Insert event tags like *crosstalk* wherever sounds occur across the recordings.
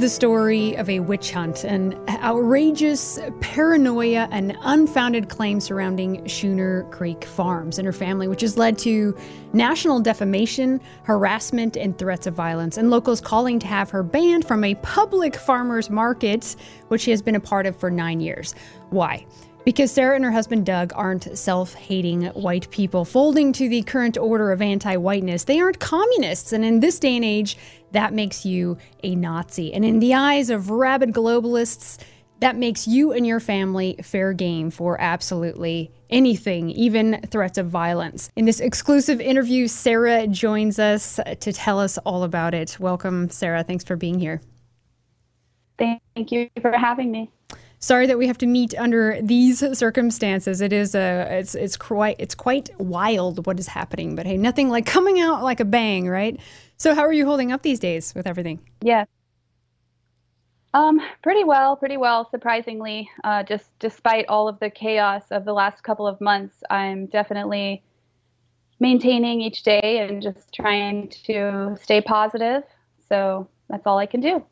the story of a witch hunt, an outrageous paranoia and unfounded claim surrounding Schooner Creek Farms and her family, which has led to national defamation, harassment, and threats of violence, and locals calling to have her banned from a public farmers market, which she has been a part of for nine years. Why? Because Sarah and her husband Doug aren't self hating white people folding to the current order of anti whiteness. They aren't communists. And in this day and age, that makes you a Nazi. And in the eyes of rabid globalists, that makes you and your family fair game for absolutely anything, even threats of violence. In this exclusive interview, Sarah joins us to tell us all about it. Welcome, Sarah. Thanks for being here. Thank you for having me sorry that we have to meet under these circumstances. It is a it's it's quite it's quite wild what is happening. But hey, nothing like coming out like a bang, right? So how are you holding up these days with everything? Yeah. Um, pretty well, pretty well. Surprisingly, uh, just despite all of the chaos of the last couple of months, I'm definitely maintaining each day and just trying to stay positive. So that's all I can do.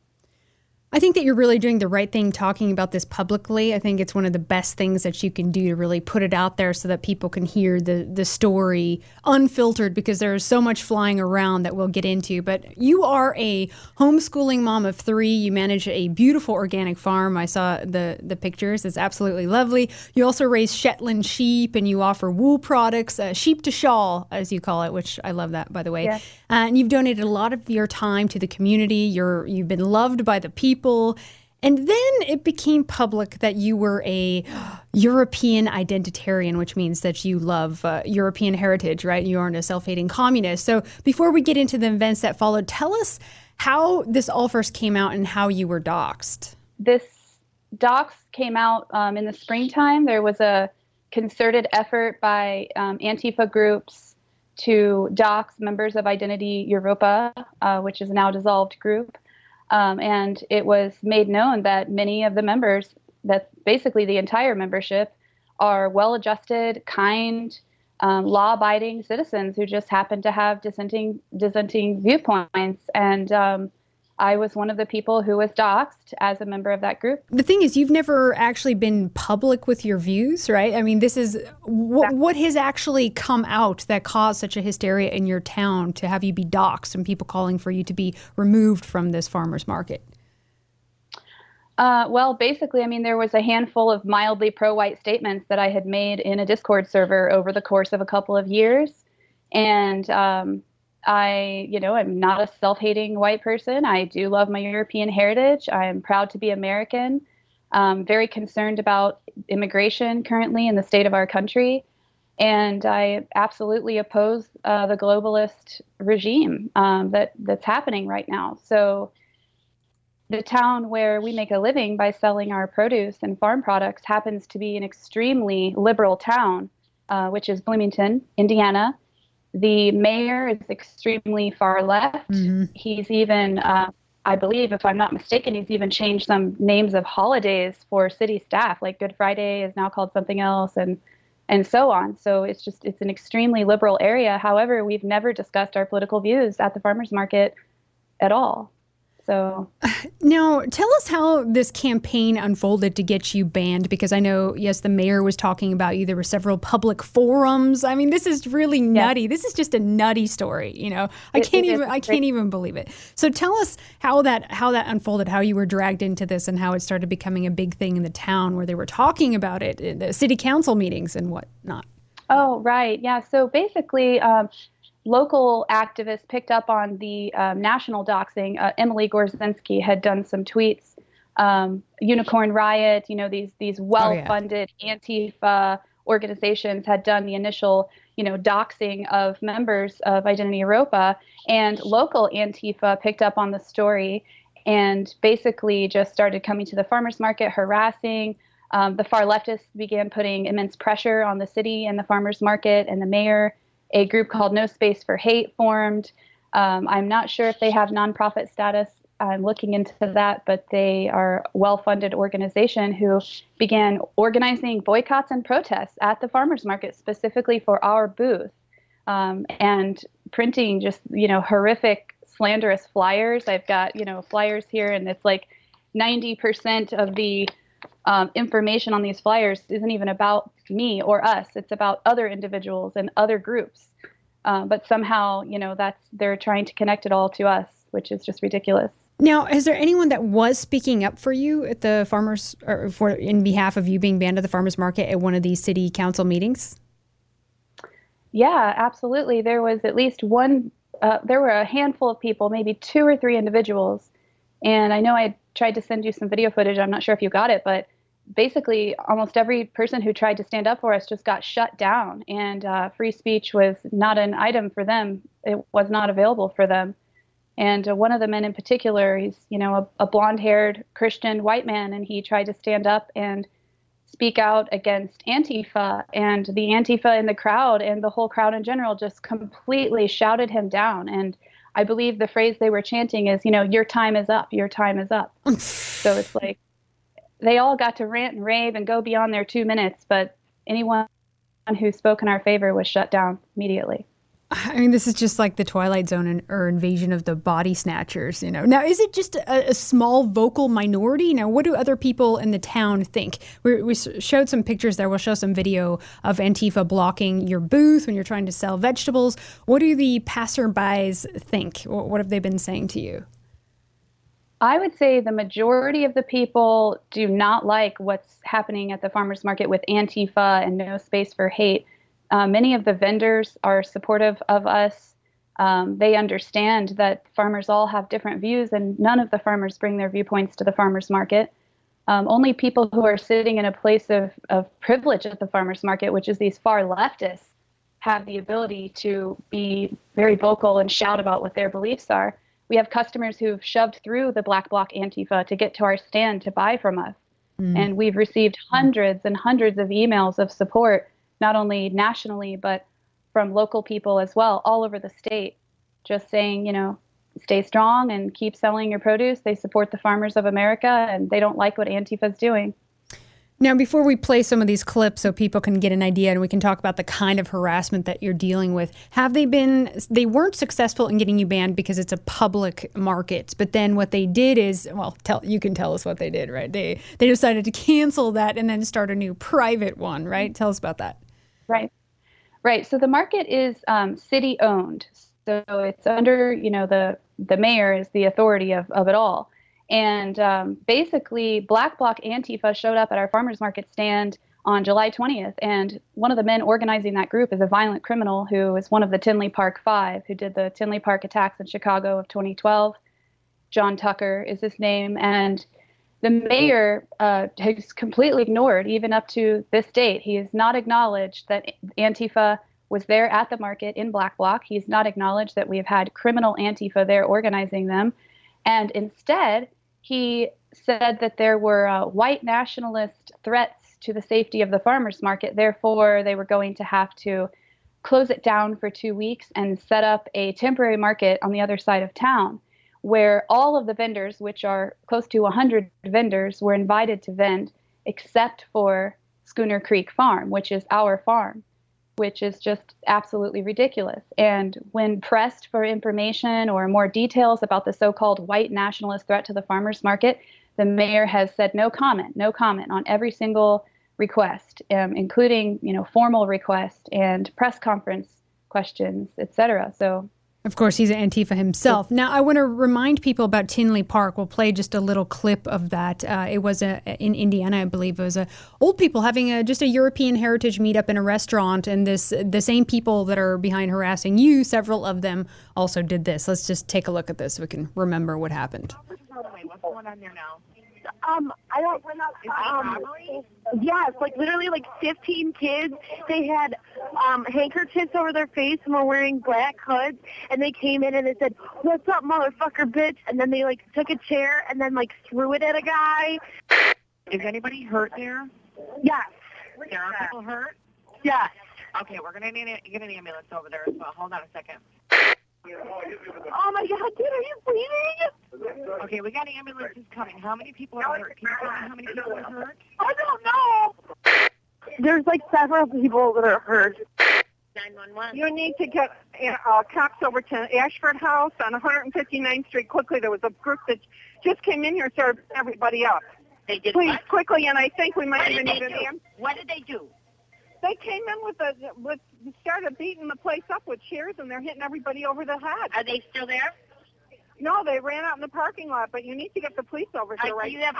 I think that you're really doing the right thing talking about this publicly. I think it's one of the best things that you can do to really put it out there so that people can hear the the story unfiltered because there's so much flying around that we'll get into. But you are a homeschooling mom of 3. You manage a beautiful organic farm. I saw the the pictures. It's absolutely lovely. You also raise Shetland sheep and you offer wool products, uh, sheep to shawl as you call it, which I love that by the way. Yeah. Uh, and you've donated a lot of your time to the community. You're you've been loved by the people people. And then it became public that you were a European identitarian, which means that you love uh, European heritage, right? You aren't a self hating communist. So before we get into the events that followed, tell us how this all first came out and how you were doxxed. This dox came out um, in the springtime. There was a concerted effort by um, Antifa groups to dox members of Identity Europa, uh, which is now dissolved group. Um, and it was made known that many of the members, that basically the entire membership, are well adjusted, kind, um, law abiding citizens who just happen to have dissenting, dissenting viewpoints. And um, I was one of the people who was doxxed as a member of that group. The thing is, you've never actually been public with your views, right? I mean, this is what, what has actually come out that caused such a hysteria in your town to have you be doxxed and people calling for you to be removed from this farmer's market? Uh, well, basically, I mean, there was a handful of mildly pro white statements that I had made in a Discord server over the course of a couple of years. And um, I, you know, I'm not a self-hating white person. I do love my European heritage. I am proud to be American. Um, very concerned about immigration currently in the state of our country, and I absolutely oppose uh, the globalist regime um, that that's happening right now. So, the town where we make a living by selling our produce and farm products happens to be an extremely liberal town, uh, which is Bloomington, Indiana the mayor is extremely far left. Mm-hmm. He's even, uh, I believe, if I'm not mistaken, he's even changed some names of holidays for city staff. Like Good Friday is now called something else, and and so on. So it's just it's an extremely liberal area. However, we've never discussed our political views at the farmers market at all. So now tell us how this campaign unfolded to get you banned because I know yes the mayor was talking about you there were several public forums. I mean this is really nutty. This is just a nutty story, you know. I can't it, even I can't even believe it. So tell us how that how that unfolded, how you were dragged into this and how it started becoming a big thing in the town where they were talking about it in the city council meetings and whatnot. Oh, right. Yeah. So basically, um, local activists picked up on the um, national doxing. Uh, Emily Gorcenski had done some tweets. Um, Unicorn Riot, you know, these these well-funded oh, yeah. Antifa organizations had done the initial, you know, doxing of members of Identity Europa, and local Antifa picked up on the story and basically just started coming to the farmers market, harassing. Um, the far leftists began putting immense pressure on the city and the farmers market and the mayor a group called No Space for Hate formed. Um, I'm not sure if they have nonprofit status. I'm looking into that, but they are a well-funded organization who began organizing boycotts and protests at the farmers market specifically for our booth, um, and printing just you know horrific slanderous flyers. I've got you know flyers here, and it's like 90% of the um, information on these flyers isn't even about me or us. It's about other individuals and other groups. Uh, but somehow, you know, that's they're trying to connect it all to us, which is just ridiculous. Now, is there anyone that was speaking up for you at the farmers, or for in behalf of you being banned at the farmers market at one of these city council meetings? Yeah, absolutely. There was at least one. Uh, there were a handful of people, maybe two or three individuals, and I know I tried to send you some video footage. I'm not sure if you got it, but basically almost every person who tried to stand up for us just got shut down. And uh, free speech was not an item for them. It was not available for them. And uh, one of the men in particular he's you know a, a blonde haired christian white man and he tried to stand up and speak out against antifa and the antifa in the crowd and the whole crowd in general just completely shouted him down. And i believe the phrase they were chanting is you know your time is up. Your time is up. So it's like they all got to rant and rave and go beyond their two minutes, but anyone who spoke in our favor was shut down immediately. I mean, this is just like the Twilight Zone or invasion of the body snatchers, you know. Now, is it just a, a small vocal minority? Now, what do other people in the town think? We, we, showed some pictures there. We'll show some video of Antifa blocking your booth when you're trying to sell vegetables. What do the passerbys think? What have they been saying to you? I would say the majority of the people do not like what's happening at the farmers market with Antifa and No Space for Hate. Uh, many of the vendors are supportive of us. Um, they understand that farmers all have different views, and none of the farmers bring their viewpoints to the farmers market. Um, only people who are sitting in a place of, of privilege at the farmers market, which is these far leftists, have the ability to be very vocal and shout about what their beliefs are we have customers who've shoved through the black bloc Antifa to get to our stand to buy from us. Mm. And we've received hundreds and hundreds of emails of support, not only nationally, but from local people as well, all over the state, just saying, you know, stay strong and keep selling your produce. They support the farmers of America and they don't like what Antifa's doing. Now, before we play some of these clips so people can get an idea and we can talk about the kind of harassment that you're dealing with, have they been, they weren't successful in getting you banned because it's a public market. But then what they did is, well, tell, you can tell us what they did, right? They, they decided to cancel that and then start a new private one, right? Tell us about that. Right. Right. So the market is um, city owned. So it's under, you know, the, the mayor is the authority of, of it all. And um, basically, Black Bloc Antifa showed up at our farmers market stand on July 20th. And one of the men organizing that group is a violent criminal who is one of the Tinley Park Five, who did the Tinley Park attacks in Chicago of 2012. John Tucker is his name. And the mayor uh, has completely ignored, even up to this date. He has not acknowledged that Antifa was there at the market in Black Bloc. He's not acknowledged that we've had criminal Antifa there organizing them. And instead, he said that there were uh, white nationalist threats to the safety of the farmers market. Therefore, they were going to have to close it down for two weeks and set up a temporary market on the other side of town where all of the vendors, which are close to 100 vendors, were invited to vend except for Schooner Creek Farm, which is our farm which is just absolutely ridiculous. And when pressed for information or more details about the so called white nationalist threat to the farmers market, the mayor has said no comment, no comment on every single request, um, including you know formal request and press conference questions, etc. So of course, he's an Antifa himself. Now, I want to remind people about Tinley Park. We'll play just a little clip of that. Uh, it was a, in Indiana, I believe. It was a old people having a, just a European heritage meetup in a restaurant, and this the same people that are behind harassing you, several of them also did this. Let's just take a look at this so we can remember what happened. What's going on there now? Um, I don't. Um, yes, like literally, like 15 kids. They had um handkerchiefs over their face and were wearing black hoods. And they came in and they said, "What's up, motherfucker, bitch?" And then they like took a chair and then like threw it at a guy. Is anybody hurt there? Yes. There are people hurt. Yes. Okay, we're gonna need to get an ambulance over there as well. Hold on a second. Oh my god, dude, are you bleeding? Okay, we got ambulances coming. How many people are hurt? Can you tell me how many people are hurt? I don't know. There's like several people that are hurt. 911. You need to get uh, cops over to Ashford House on 159th Street quickly. There was a group that just came in here, started everybody up. They did Please, what? quickly, and I think we might What even need an do? am- What did they do? They came in with a with started beating the place up with chairs, and they're hitting everybody over the head. Are they still there? No, they ran out in the parking lot, but you need to get the police over I, here right do you have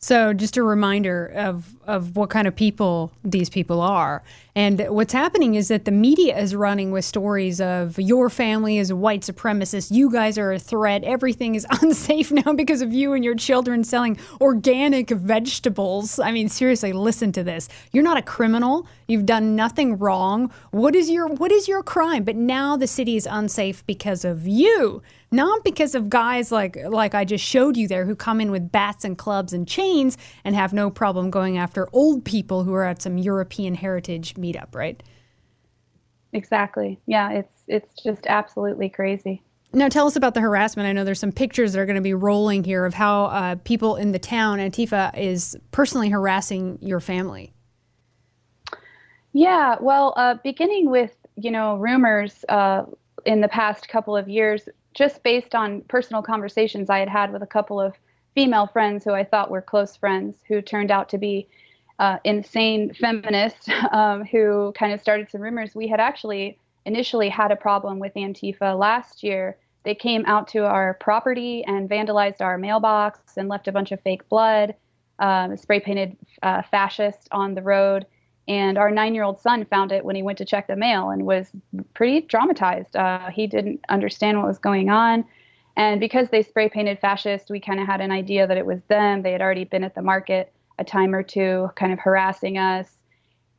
So, just a reminder of, of what kind of people these people are. And what's happening is that the media is running with stories of your family is a white supremacist, you guys are a threat, everything is *laughs* unsafe now because of you and your children selling organic vegetables. I mean, seriously, listen to this. You're not a criminal. You've done nothing wrong. What is your what is your crime? But now the city is unsafe because of you not because of guys like like I just showed you there who come in with bats and clubs and chains and have no problem going after old people who are at some European heritage meetup, right? Exactly. Yeah, it's it's just absolutely crazy. Now tell us about the harassment. I know there's some pictures that are going to be rolling here of how uh, people in the town, Antifa, is personally harassing your family. Yeah, well, uh, beginning with you know rumors uh, in the past couple of years, just based on personal conversations I had had with a couple of female friends who I thought were close friends, who turned out to be uh, insane feminists, *laughs* um, who kind of started some rumors. We had actually initially had a problem with Antifa last year. They came out to our property and vandalized our mailbox and left a bunch of fake blood, um, spray painted uh, fascist on the road. And our nine year old son found it when he went to check the mail and was pretty traumatized. Uh, he didn't understand what was going on. And because they spray painted fascist, we kind of had an idea that it was them. They had already been at the market a time or two, kind of harassing us.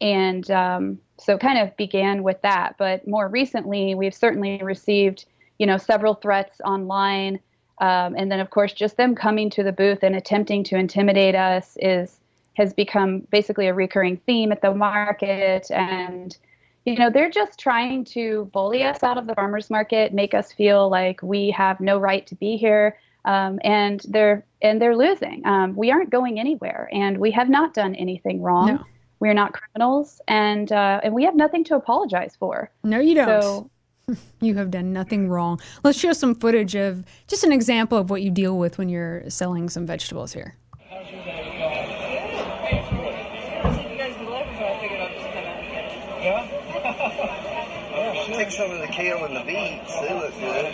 And um, so kind of began with that. But more recently, we've certainly received, you know, several threats online. Um, and then, of course, just them coming to the booth and attempting to intimidate us is has become basically a recurring theme at the market. And, you know, they're just trying to bully us out of the farmers market, make us feel like we have no right to be here. Um, and they're and they're losing. Um, we aren't going anywhere, and we have not done anything wrong. No. We're not criminals, and uh, and we have nothing to apologize for. No, you don't. So *laughs* you have done nothing wrong. Let's show some footage of just an example of what you deal with when you're selling some vegetables here. Take some of the kale and the beets. They look good.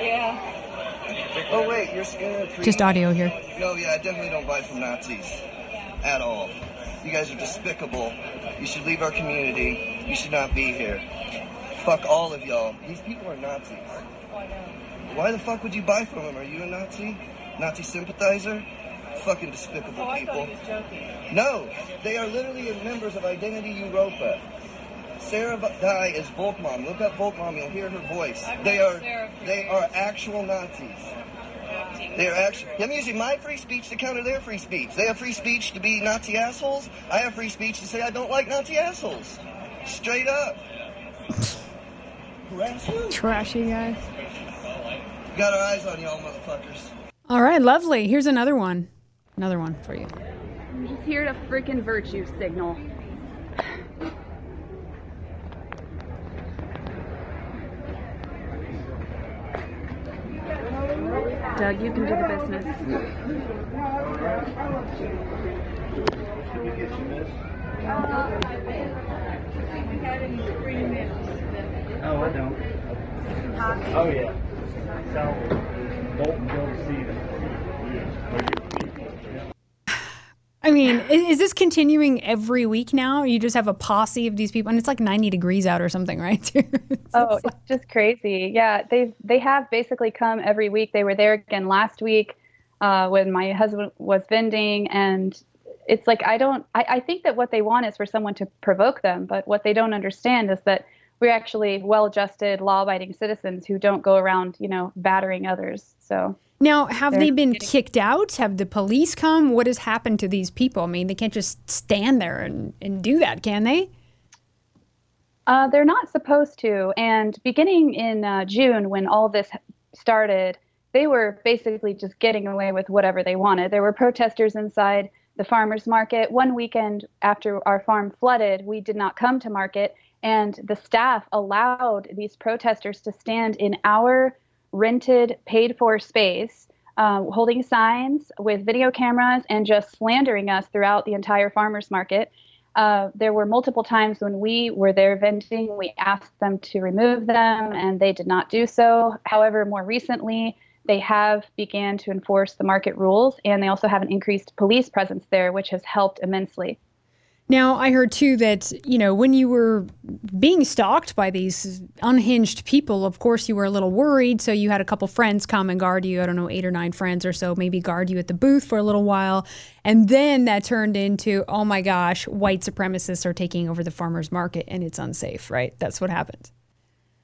Yeah. Oh wait, you're scared. Just audio here. No, yeah, I definitely don't buy from Nazis at all. You guys are despicable. You should leave our community. You should not be here. Fuck all of y'all. These people are Nazis. Why the fuck would you buy from them? Are you a Nazi? Nazi sympathizer? Fucking despicable people. No, they are literally members of Identity Europa. Sarah Va- Dye is Volkmom. Look up Volkmom, you'll hear her voice. They are they are actual Nazis. They are actually. I'm using my free speech to counter their free speech. They have free speech to be Nazi assholes. I have free speech to say I don't like Nazi assholes. Straight up. Trashy guys. Got our eyes on y'all, motherfuckers. All right, lovely. Here's another one. Another one for you. I'm just here to freaking virtue signal. Doug, you can do the business. Should we get some? Oh, I don't. Oh, yeah. South Bolton, Bill Stevens. I mean, is this continuing every week now? You just have a posse of these people, and it's like 90 degrees out or something, *laughs* right? Oh, it's just crazy. Yeah, they they have basically come every week. They were there again last week uh, when my husband was vending, and it's like I don't. I, I think that what they want is for someone to provoke them, but what they don't understand is that we're actually well-adjusted, law-abiding citizens who don't go around, you know, battering others. So now, have they They're been getting- kicked out? Have the police come? What has happened to these people? I mean, they can't just stand there and, and do that, can they? Uh, they're not supposed to. And beginning in uh, June, when all this started, they were basically just getting away with whatever they wanted. There were protesters inside the farmers market. One weekend after our farm flooded, we did not come to market, and the staff allowed these protesters to stand in our rented, paid for space. Uh, holding signs with video cameras and just slandering us throughout the entire farmers market. Uh, there were multiple times when we were there venting. we asked them to remove them, and they did not do so. However, more recently, they have began to enforce the market rules, and they also have an increased police presence there, which has helped immensely. Now, I heard too that, you know, when you were being stalked by these unhinged people, of course you were a little worried. So you had a couple friends come and guard you. I don't know, eight or nine friends or so, maybe guard you at the booth for a little while. And then that turned into, oh my gosh, white supremacists are taking over the farmer's market and it's unsafe, right? That's what happened.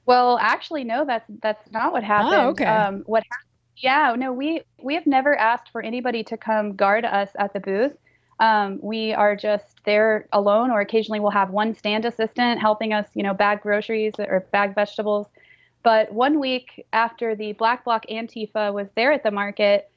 Well, actually, no, that's that's not what happened. Oh, okay. Um, what happened? Yeah, no, we we have never asked for anybody to come guard us at the booth. Um, we are just there alone, or occasionally we'll have one stand assistant helping us, you know, bag groceries or bag vegetables. But one week after the Black Bloc Antifa was there at the market,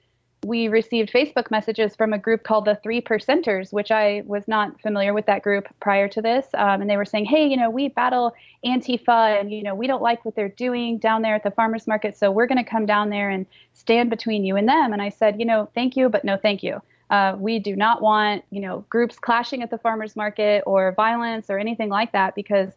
we received Facebook messages from a group called the Three Percenters, which I was not familiar with that group prior to this. Um, and they were saying, hey, you know, we battle Antifa and, you know, we don't like what they're doing down there at the farmers market. So we're going to come down there and stand between you and them. And I said, you know, thank you, but no thank you. Uh, we do not want, you know, groups clashing at the farmers market or violence or anything like that because,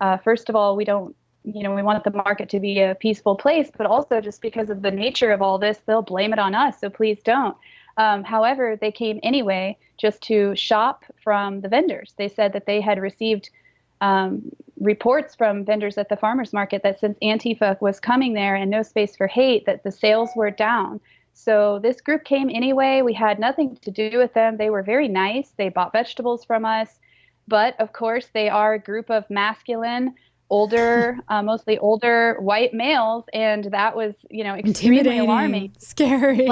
uh, first of all, we don't, you know, we want the market to be a peaceful place, but also just because of the nature of all this, they'll blame it on us. So please don't. Um, however, they came anyway just to shop from the vendors. They said that they had received um, reports from vendors at the farmers market that since Antifa was coming there and no space for hate, that the sales were down. So this group came anyway. We had nothing to do with them. They were very nice. They bought vegetables from us. But of course, they are a group of masculine, older, *laughs* uh, mostly older white males. And that was, you know, extremely alarming. Scary.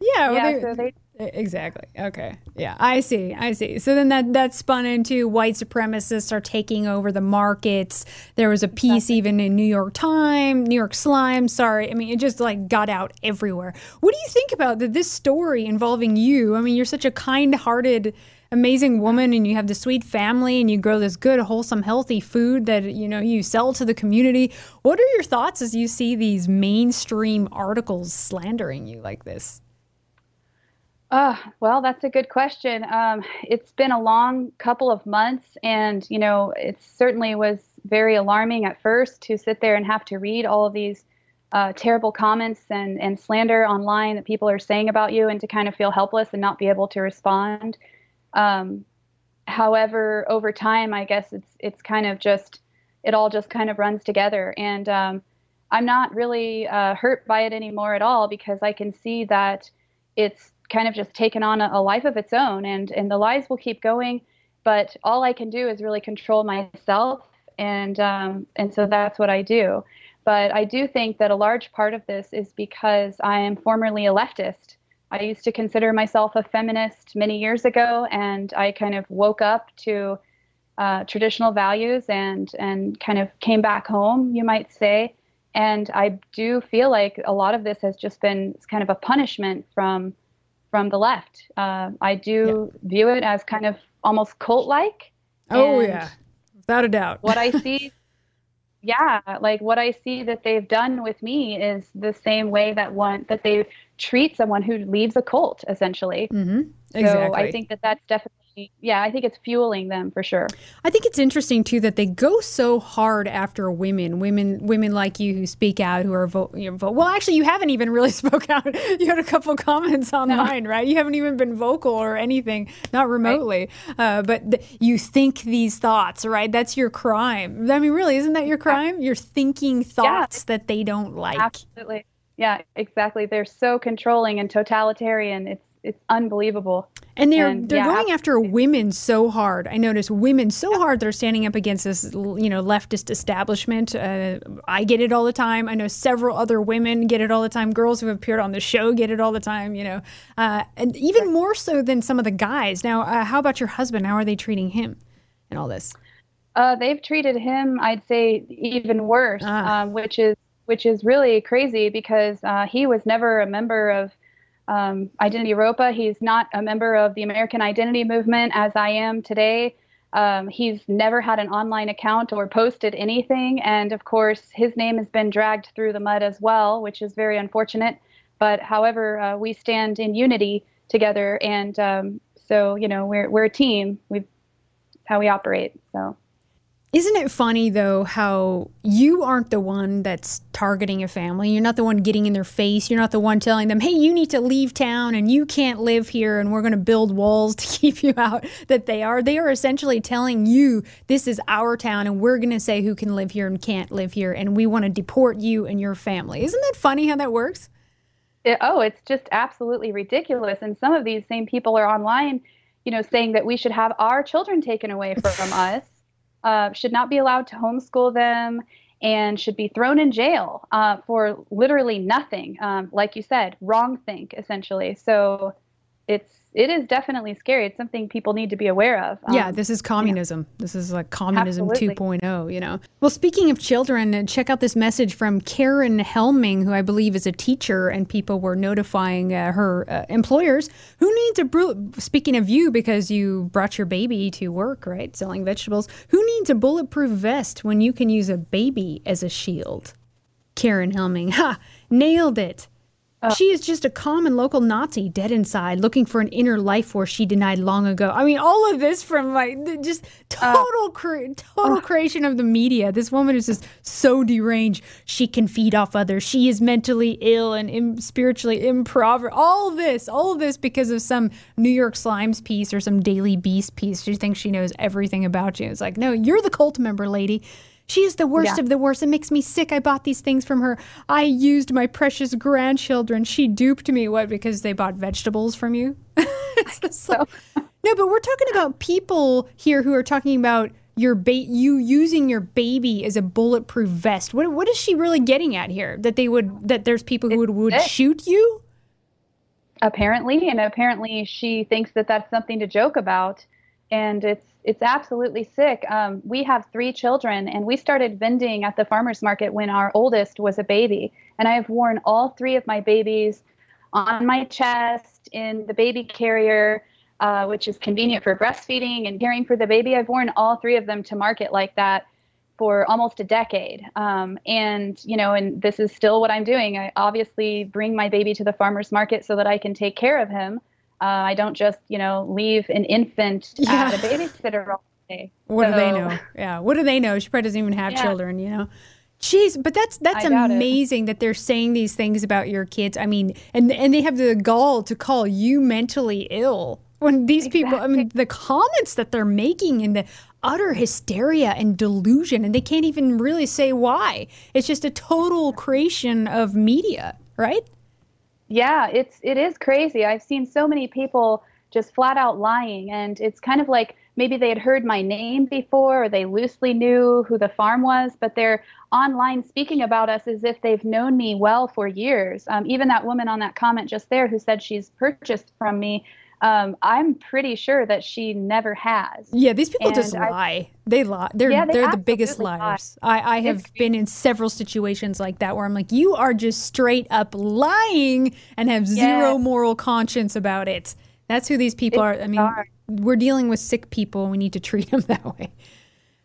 Yeah, well, yeah, they, so they Exactly. Okay. Yeah, I see. I see. So then that that spun into white supremacists are taking over the markets. There was a piece Exactly. even in New York Times, New York Slime. Sorry, I mean it just like got out everywhere. What do you think about that? This story involving you. I mean, you're such a kind-hearted, amazing woman, and you have this sweet family, and you grow this good, wholesome, healthy food that you know you sell to the community. What are your thoughts as you see these mainstream articles slandering you like this? Oh, well, that's a good question. Um, it's been a long couple of months, and you know, it certainly was very alarming at first to sit there and have to read all of these uh, terrible comments and, and slander online that people are saying about you, and to kind of feel helpless and not be able to respond. Um, however, over time, I guess it's it's kind of just it all just kind of runs together, and um, I'm not really uh, hurt by it anymore at all because I can see that it's kind of just taken on a, a life of its own and and the lies will keep going but all i can do is really control myself and um, and so that's what i do. But i do think that a large part of this is because i am formerly a leftist. I used to consider myself a feminist many years ago and i kind of woke up to uh, traditional values and and kind of came back home you might say. And i do feel like a lot of this has just been kind of a punishment from from the left. Uh, I do view it as kind of almost cult like. Oh yeah, without a doubt. what I see, *laughs* yeah, like what I see that they've done with me is the same way that one that they treat someone who leaves a cult, essentially. mm-hmm. So I think that that's definitely, yeah, I think it's fueling them for sure. I think it's interesting too that they go so hard after women, women, women like you who speak out, who are vote. You know. Well, actually, you haven't even really *laughs* spoke out. You had a couple comments online, right? You haven't even been vocal or anything, not remotely. Uh, but th- you think these thoughts, right? That's your crime. I mean, really, isn't that your crime? You're thinking thoughts that they don't like. Absolutely. Yeah, exactly. They're so controlling and totalitarian. It's it's unbelievable. And they're And, they're yeah, going after women so hard. I notice women so hard. They're standing up against this, you know, leftist establishment. Uh, I get it all the time. I know several other women get it all the time. Girls who have appeared on the show get it all the time. You know, uh, and even more so than some of the guys. Now, uh, how about your husband? How are they treating him and all this? Uh, they've treated him, I'd say, even worse, Ah. um, which is which is really crazy because uh, he was never a member of um, Identity Europa. He's not a member of the American Identity Movement as I am today. Um, he's never had an online account or posted anything. And of course, his name has been dragged through the mud as well, which is very unfortunate. But however, uh, we stand in unity together. And um, so, you know, we're, we're a team. We've, how we operate. So. Isn't it funny though how you aren't the one that's targeting a family? You're not the one getting in their face. You're not the one telling them, "Hey, you need to leave town and you can't live here and we're going to build walls *laughs* to keep you out." That they are they are essentially telling you, "This is our town and we're going to say who can live here and can't live here and we want to deport you and your family." Isn't that funny how that works? It, oh, it's just absolutely ridiculous. And some of these same people are online, you know, saying that we should have our children taken away from us uh, should not be allowed to homeschool them and should be thrown in jail uh, for literally nothing. Um, like you said, wrong think essentially. So it's it is definitely scary. It's something people need to be aware of. Um, yeah, this is communism. This is like communism Absolutely. 2.0, you know. Well, speaking of children, uh, check out this message from Karen Helming, who I believe is a teacher, and people were notifying uh, her uh, employers who needs a bru- speaking of you, because you brought your baby to work, right, selling vegetables, who needs a bulletproof vest when you can use a baby as a shield? Karen Helming, *laughs* ha, nailed it. Uh, she is just a common local Nazi dead inside, looking for an inner life force she denied long ago. I mean, all of this from like just uh, total, uh, cre- total uh, creation of the media. This woman is just so deranged. She can feed off others. She is mentally ill and Im- spiritually improper. All this, all of this because of some New York Slimes piece or some Daily Beast piece. She thinks she knows everything about you. It's like, no, you're the cult member, lady. She is the worst yeah. of the worst. It makes me sick. I bought these things from her. I used my precious grandchildren. She duped me. What? Because they bought vegetables from you? *laughs* so. like, no, but we're talking about people here who are talking about your ba- you using your baby as a bulletproof vest. What what is she really getting at here? That they would that there's people who would, would shoot you? Apparently, and apparently she thinks that that's something to joke about, and it's it's absolutely sick. Um, we have three children, and we started vending at the farmers market when our oldest was a baby. And I have worn all three of my babies on my chest in the baby carrier, uh, which is convenient for breastfeeding and caring for the baby. I've worn all three of them to market like that for almost a decade. Um, and, you know, and this is still what I'm doing. I obviously bring my baby to the farmer's market so that I can take care of him. Uh, I don't just, you know, leave an infant yeah. at a babysitter all day. What so, do they know? Yeah. What do they know? She probably doesn't even have yeah. children, you know? Jeez, but that's that's amazing it. that they're saying these things about your kids. I mean, and and they have the gall to call you mentally ill. When these exactly. people, I mean, the comments that they're making and the utter hysteria and delusion, and they can't even really say why. It's just a total creation of media, right? Yeah, it's it is crazy. I've seen so many people just flat out lying and it's kind of like maybe they had heard my name before or they loosely knew who the farm was, but they're online speaking about us as if they've known me well for years. Um, even that woman on that comment just there who said she's purchased from me, um, I'm pretty sure that she never has. Yeah, these people and just lie. I, they lie. They're yeah, they they're the biggest liars. Lie. I, I have it's, been in several situations like that where I'm like, you are just straight up lying and have zero yeah. moral conscience about it. That's who these people it's are. I mean, we're dealing with sick people. We need to treat them *laughs* that way.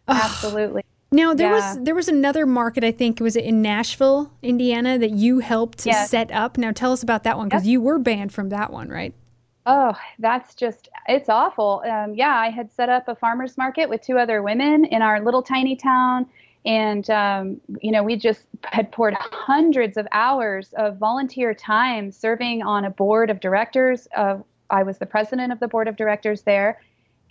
Absolutely. Now there yeah. was there was another market I think was it in Nashville, Indiana that you helped yes. set up. Now tell us about that one because yep. you were banned from that one, right? Oh, that's just, it's awful. Um, yeah, I had set up a farmer's market with two other women in our little tiny town. And, um, you know, we just had poured hundreds of hours of volunteer time serving on a board of directors. I was the president of the board of directors there.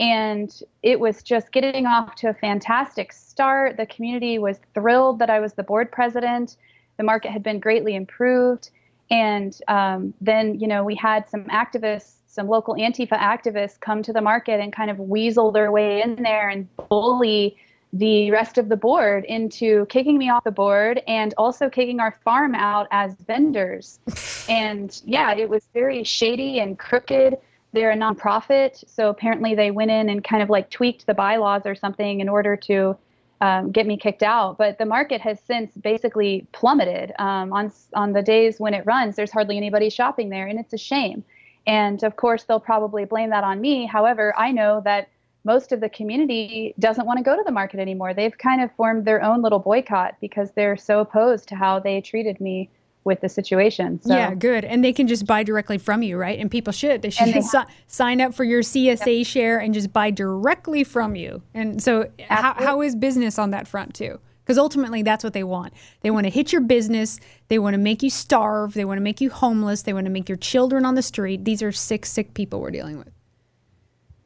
And it was just getting off to a fantastic start. The community was thrilled that I was the board president. The market had been greatly improved. And um, then, you know, we had some activists some local Antifa activists come to the market and kind of weasel their way in there and bully the rest of the board into kicking me off the board and also kicking our farm out as vendors. *laughs* and yeah, it was very shady and crooked. They're a nonprofit, so apparently they went in and kind of like tweaked the bylaws or something in order to um, get me kicked out. But the market has since basically plummeted. Um, on on the days when it runs, there's hardly anybody shopping there, and it's a shame. And of course, they'll probably blame that on me. However, I know that most of the community doesn't want to go to the market anymore. They've kind of formed their own little boycott because they're so opposed to how they treated me with the situation. So, yeah, good. And they can just buy directly from you, right? And people should. They should they si- sign up for your CSA share and just buy directly from you. And so, how, how is business on that front too? Because ultimately, that's what they want. They want to hit your business. They want to make you starve. They want to make you homeless. They want to make your children on the street. These are sick, sick people we're dealing with.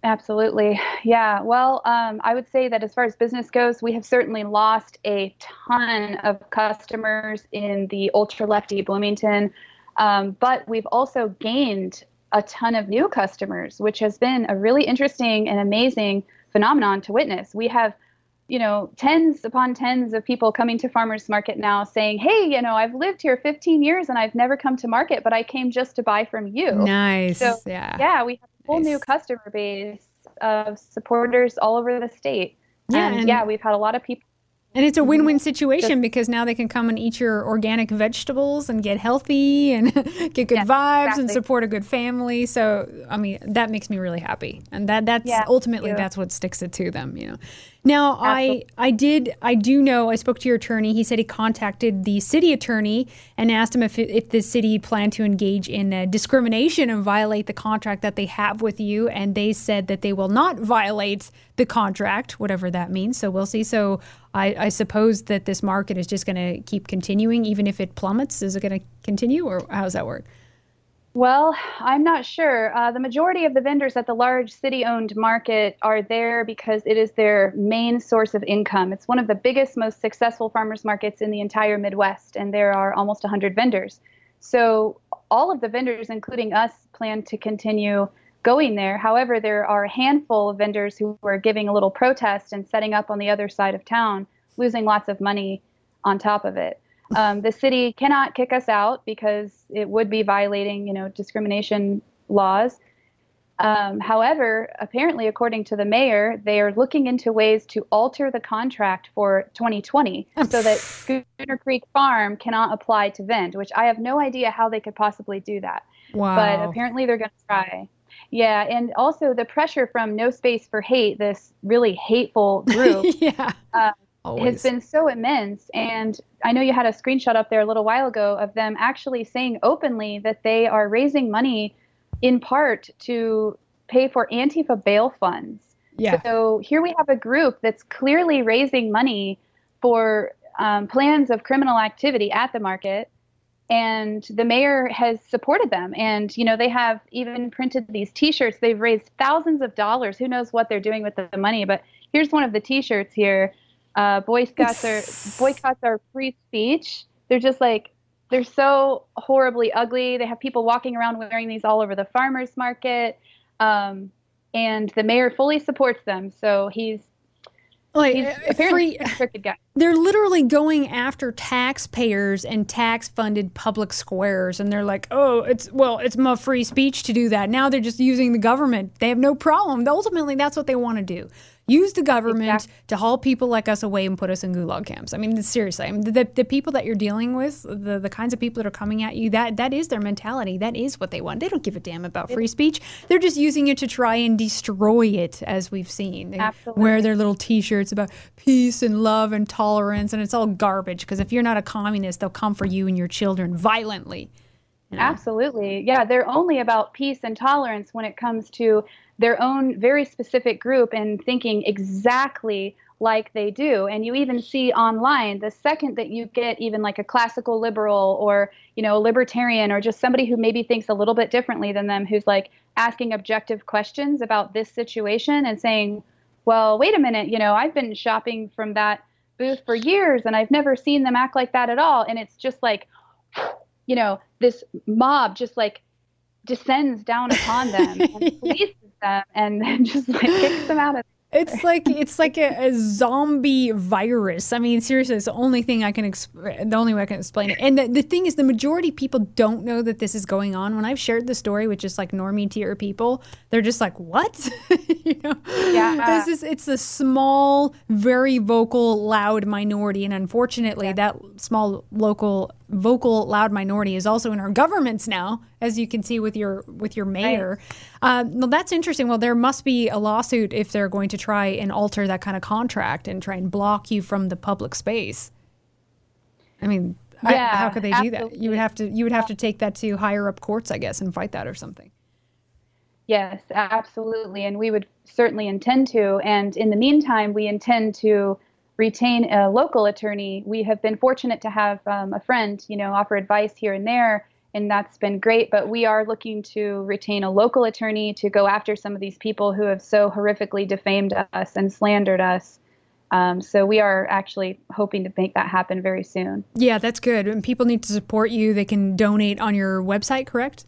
Absolutely. Yeah. Well, um, I would say that as far as business goes, we have certainly lost a ton of customers in the ultra lefty Bloomington, um, but we've also gained a ton of new customers, which has been a really interesting and amazing phenomenon to witness. We have you know, tens upon tens of people coming to farmers market now saying, "Hey, you know, I've lived here 15 years and I've never come to market, but I came just to buy from you." Nice. So, yeah. Yeah, we have a whole Nice. new customer base of supporters all over the state. Yeah, and, and- yeah, we've had a lot of people. And it's a mm-hmm. win-win situation because now they can come and eat your organic vegetables and get healthy and *laughs* get good Yes, vibes and support a good family. So, I mean, that makes me really happy. And that that's Yeah, ultimately that's what sticks it to them, you know. Now, I I did I do know I spoke to your attorney. He said he contacted the city attorney and asked him if if the city planned to engage in uh, discrimination and violate the contract that they have with you and they said that they will not violate the contract, whatever that means. So we'll see. So I, I suppose that this market is just going to keep continuing, even if it plummets. Is it going to continue, or how does that work? Well, I'm not sure. Uh, the majority of the vendors at the large city owned market are there because it is their main source of income. It's one of the biggest, most successful farmers markets in the entire Midwest, and there are almost 100 vendors. So, all of the vendors, including us, plan to continue going there. However, there are a handful of vendors who are giving a little protest and setting up on the other side of town, losing lots of money on top of it. Um, the city cannot kick us out because it would be violating, you know, discrimination laws. Um, however, apparently, according to the mayor, they are looking into ways to alter the contract for 2020 so that Schooner Creek Farm cannot apply to vend, which I have no idea how they could possibly do that. Wow. But apparently, they're going to try. Yeah, and also the pressure from No Space for Hate, this really hateful group, *laughs* yeah. uh, Always. has been so immense. And I know you had a screenshot up there a little while ago of them actually saying openly that they are raising money in part to pay for Antifa bail funds. yeah. So here we have a group that's clearly raising money for um, plans of criminal activity at the market. And the mayor has supported them. And, you know, they have even printed these t shirts. They've raised thousands of dollars. Who knows what they're doing with the money? But here's one of the t shirts here uh, Boy Scouts are, boycotts are free speech. They're just like, they're so horribly ugly. They have people walking around wearing these all over the farmers market. Um, and the mayor fully supports them. So he's, like he's uh, apparently free, a crooked guy. they're literally going after taxpayers and tax funded public squares and they're like oh it's well it's my free speech to do that now they're just using the government they have no problem ultimately that's what they want to do use the government Exactly. to haul people like us away and put us in gulag camps i mean seriously I mean, the, the people that you're dealing with the, the kinds of people that are coming at you that that is their mentality that is what they want they don't give a damn about free speech they're just using it to try and destroy it as we've seen They Absolutely. wear their little t-shirts about peace and love and tolerance and it's all garbage because if you're not a communist they'll come for you and your children violently you know? Absolutely. Yeah, they're only about peace and tolerance when it comes to their own very specific group and thinking exactly like they do. And you even see online the second that you get even like a classical liberal or, you know, a libertarian or just somebody who maybe thinks a little bit differently than them who's like asking objective questions about this situation and saying, well, wait a minute, you know, I've been shopping from that booth for years and I've never seen them act like that at all. And it's just like, you know, this mob just like descends down upon them and *laughs* them and *laughs* then just like kicks *laughs* them out of It's like it's like a, a zombie virus. I mean, seriously, it's the only thing I can exp- the only way I can explain it. And the, the thing is, the majority of people don't know that this is going on. When I've shared the story with just like normie tier people, they're just like, "What?" *laughs* you know? Yeah. This is it's a small, very vocal, loud minority, and unfortunately, that small local vocal loud minority is also in our governments now as you can see with your with your mayor. Uh, well that's interesting. Well there must be a lawsuit if they're going to try and alter that kind of contract and try and block you from the public space. I mean I- how could they do that? You would have to you would have to take that to higher up courts i guess and fight that or something. Yes, absolutely. And we would certainly intend to. And in the meantime, we intend to retain a local attorney. We have been fortunate to have um, a friend, you know, offer advice here and there, and that's been great. But we are looking to retain a local attorney to go after some of these people who have so horrifically defamed us and slandered us. Um, so we are actually hoping to make that happen very soon. yeah that's good and people need to support you they can donate on your website correct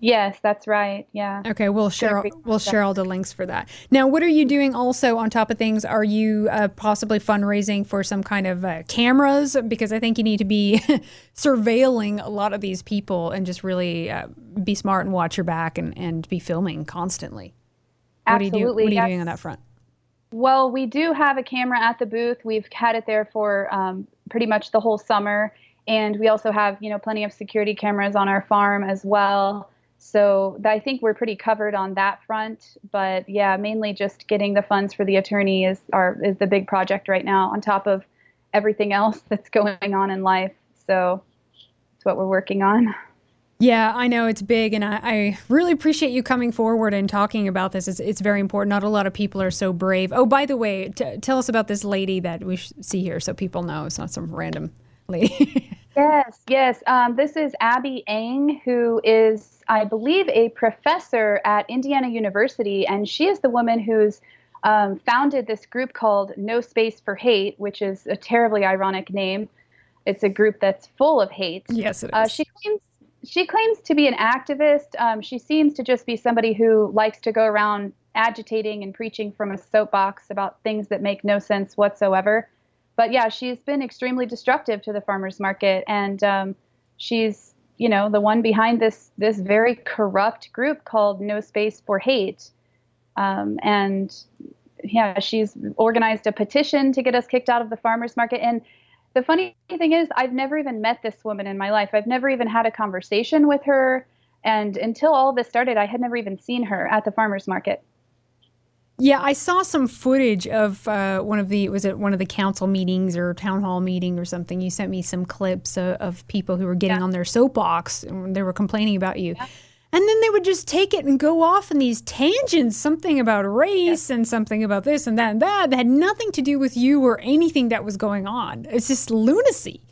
Yes, that's right. Yeah. Okay, we'll share we- we'll share all the links for that. Now, what are you doing also on top of things? Are you uh, possibly fundraising for some kind of uh, cameras? Because I think you need to be *laughs* surveilling a lot of these people and just really uh, be smart and watch your back and, and be filming constantly. What are you, do, Absolutely. what are you yes. doing on that front? Well, we do have a camera at the booth. We've had it there for um, pretty much the whole summer, and we also have you know plenty of security cameras on our farm as well. So I think we're pretty covered on that front. But yeah, mainly just getting the funds for the attorney is our is the big project right now, on top of everything else *laughs* that's going on in life. So it's what we're working on. Yeah, I know it's big, and I, I really appreciate you coming forward and talking about this. It's, it's very important. Not a lot of people are so brave. Oh, by the way, t- tell us about this lady that we sh- see here so people know it's not some random lady. *laughs* Yes, yes. Um, this is Abby Ang, who is, I believe, a professor at Indiana University, and she is the woman who's um, founded this group called No Space for Hate, which is a terribly ironic name. It's a group that's full of hate. yes, it is. Uh, she claims she claims to be an activist. Um, she seems to just be somebody who likes to go around agitating and preaching from a soapbox about things that make no sense whatsoever. But yeah, she's been extremely destructive to the farmers market, and um, she's you know the one behind this this very corrupt group called No Space for Hate. Um, and yeah, she's organized a petition to get us kicked out of the farmers market. And the funny thing is, I've never even met this woman in my life. I've never even had a conversation with her. And until all this started, I had never even seen her at the farmers market. Yeah, I saw some footage of uh, one of the was it one of the council meetings or town hall meeting or something. You sent me some clips of, of people who were getting Yeah. on their soapbox and they were complaining about you. And then they would just take it and go off in these tangents, something about race and something about this and that and that that had nothing to do with you or anything that was going on. It's just lunacy.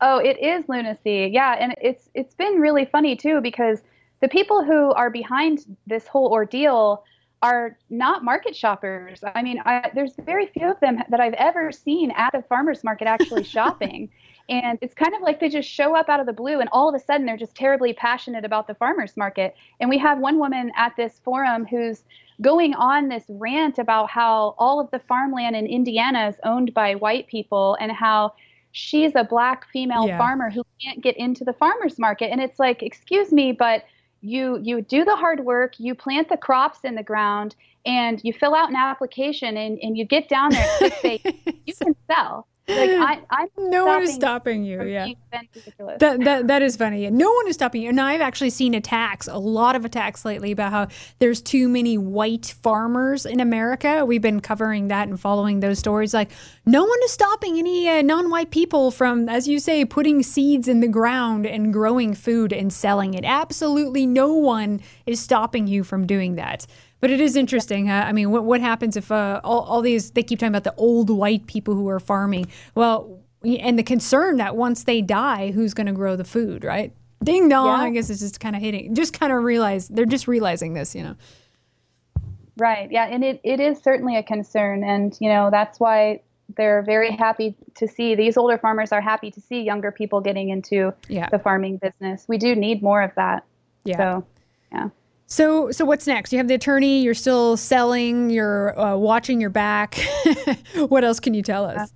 Oh, it is lunacy. Yeah, and it's it's been really funny too because the people who are behind this whole ordeal are not market shoppers. I mean, I, there's very few of them that I've ever seen at the farmers market actually *laughs* shopping. And it's kind of like they just show up out of the blue, and all of a sudden they're just terribly passionate about the farmers market. And we have one woman at this forum who's going on this rant about how all of the farmland in Indiana is owned by white people and how she's a black female Yeah. farmer who can't get into the farmers market and it's like excuse me but you you do the hard work you plant the crops in the ground and you fill out an application and, and you get down there and say *laughs* you can sell like I, *laughs* i'm No one is stopping you. Yeah. being been ridiculous. That, that that is funny. No one is stopping you. And I've actually seen attacks, a lot of attacks lately about how there's too many white farmers in America. We've been covering that and following those stories. Like no one is stopping any uh, non-white people from, as you say, putting seeds in the ground and growing food and selling it. Absolutely no one is stopping you from doing that. But it is interesting. Huh? I mean, what what happens if uh, all, all these they keep talking about the old white people who are farming? Well, and the concern that once they die, who's going to grow the food, right? Ding dong. Yeah. I guess it's just kind of hitting. Just kind of realize they're just realizing this, you know. Right. Yeah. And it, it is certainly a concern. And, you know, that's why they're very happy to see these older farmers are happy to see younger people getting into Yeah. the farming business. We do need more of that. Yeah. So, yeah. So, so what's next? You have the attorney. You're still selling. You're uh, watching your back. *laughs* what else can you tell us?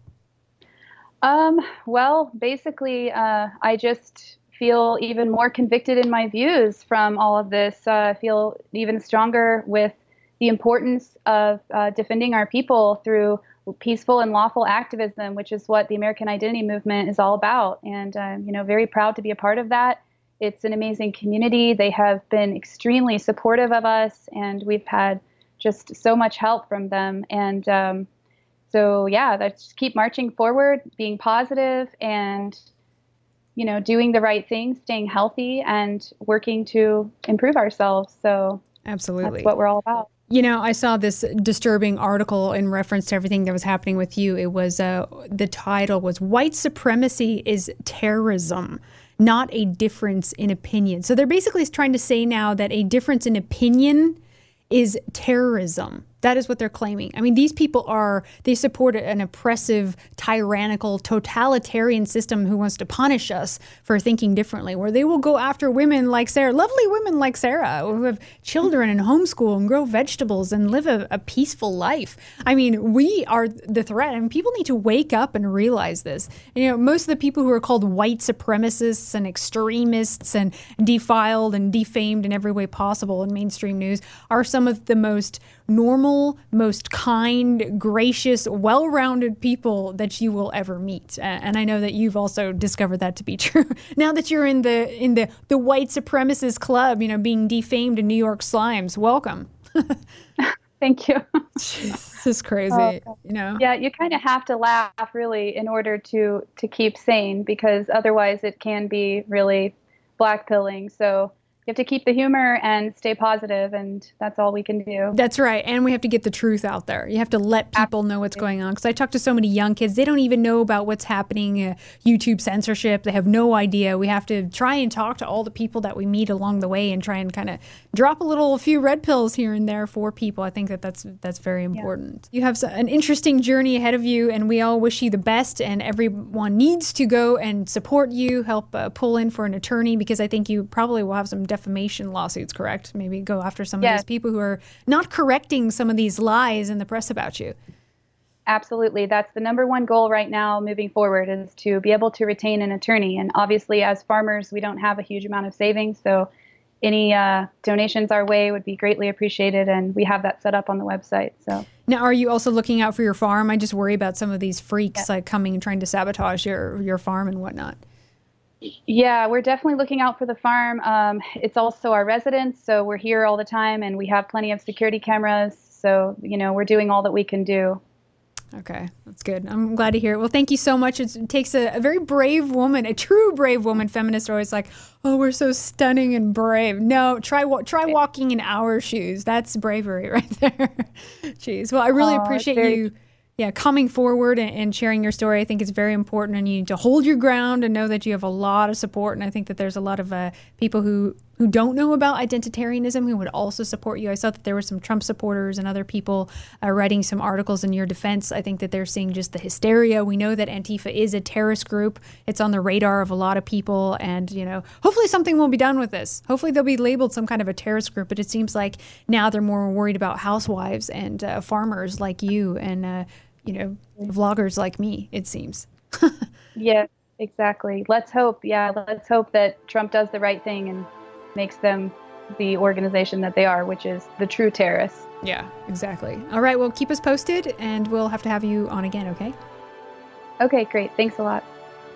Um, well, basically, uh, I just feel even more convicted in my views from all of this. Uh, I feel even stronger with the importance of uh, defending our people through peaceful and lawful activism, which is what the American Identity Movement is all about. And I'm, you know, very proud to be a part of that. It's an amazing community. They have been extremely supportive of us, and we've had just so much help from them. And um, so, yeah, let's keep marching forward, being positive, and you know, doing the right thing, staying healthy, and working to improve ourselves. So, absolutely, that's what we're all about. You know, I saw this disturbing article in reference to everything that was happening with you. It was uh, the title was "White Supremacy is Terrorism." Not a difference in opinion. So they're basically trying to say now that a difference in opinion is terrorism. That is what they're claiming. I mean, these people are, they support an oppressive, tyrannical, totalitarian system who wants to punish us for thinking differently, where they will go after women like Sarah, lovely women like Sarah, who have children and homeschool and grow vegetables and live a, a peaceful life. I mean, we are the threat, and people need to wake up and realize this. You know, most of the people who are called white supremacists and extremists and defiled and defamed in every way possible in mainstream news are some of the most normal, most kind, gracious, well rounded people that you will ever meet. And I know that you've also discovered that to be *laughs* true. now that you're in the in the, the white supremacist club, you know, being defamed in New York slimes, welcome. *laughs* Thank you. *laughs* this is crazy. Oh, you know. Yeah, you kind of have to laugh really in order to to keep sane because otherwise it can be really blackpilling. So you have to keep the humor and stay positive and that's all we can do. That's right and we have to get the truth out there. You have to let people know what's going on because i talk to so many young kids they don't even know about what's happening uh, youtube censorship they have no idea. We have to try and talk to all the people that we meet along the way and try and kind of drop a little a few red pills here and there for people. I think that that's that's very important. Yeah. you have an interesting journey ahead of you and we all wish you the best and everyone needs to go and support you help uh, pull in for an attorney because i think you probably will have some defamation lawsuits, correct? Maybe go after some yes. of these people who are not correcting some of these lies in the press about you. Absolutely. That's the number one goal right now moving forward is to be able to retain an attorney. And obviously, as farmers, we don't have a huge amount of savings. So any uh, donations our way would be greatly appreciated. And we have that set up on the website. So now, are you also looking out for your farm? I just worry about some of these freaks like coming and trying to sabotage your, your farm and whatnot. Yeah, we're definitely looking out for the farm. Um, it's also our residence, so we're here all the time, and we have plenty of security cameras. So you know, we're doing all that we can do. Okay, that's good. I'm glad to hear it. Well, thank you so much. It's, it takes a, a, very brave woman, a true brave woman. Feminists are always like, "Oh, we're so stunning and brave." No, try try walking in our shoes. That's bravery *laughs* right there. Jeez. Well, I really appreciate very- you yeah, coming forward and, sharing your story, I think is very important, and you need to hold your ground and know that you have a lot of support. And I think that there's a lot of uh, people who who don't know about identitarianism who would also support you. I saw that there were some Trump supporters and other people uh, writing some articles in your defense. I think that they're seeing just the hysteria. We know that Antifa is a terrorist group. It's on the radar of a lot of people, and you know, hopefully something will be done with this. Hopefully they'll be labeled some kind of a terrorist group. But it seems like now they're more worried about housewives and uh, farmers like you and uh, you know, vloggers like me, it seems. *laughs* yeah, exactly. Let's hope. Yeah, let's hope that Trump does the right thing and makes them the organization that they are, which is the true terrorists. Yeah, exactly. All right, well, keep us posted and we'll have to have you on again, okay? Okay, great. Thanks a lot.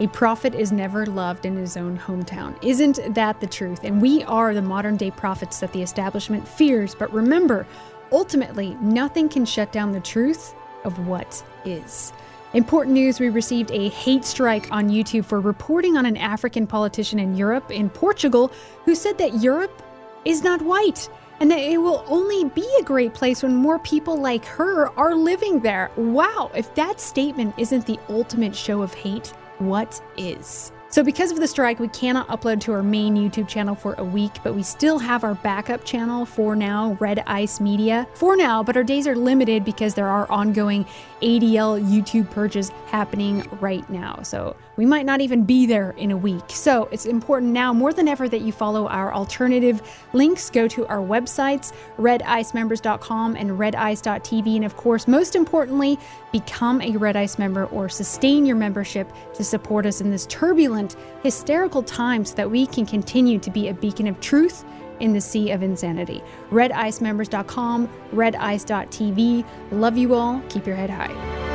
A prophet is never loved in his own hometown. Isn't that the truth? And we are the modern day prophets that the establishment fears. But remember, ultimately, nothing can shut down the truth of what is. Important news we received a hate strike on YouTube for reporting on an African politician in Europe, in Portugal, who said that Europe is not white and that it will only be a great place when more people like her are living there. Wow, if that statement isn't the ultimate show of hate, what is? So, because of the strike, we cannot upload to our main YouTube channel for a week, but we still have our backup channel for now, Red Ice Media, for now, but our days are limited because there are ongoing ADL YouTube purges happening right now. So, we might not even be there in a week. So it's important now more than ever that you follow our alternative links. Go to our websites, redicemembers.com and redice.tv. And of course, most importantly, become a Red Ice member or sustain your membership to support us in this turbulent, hysterical time so that we can continue to be a beacon of truth in the sea of insanity. RedIceMembers.com, redice.tv. Love you all. Keep your head high.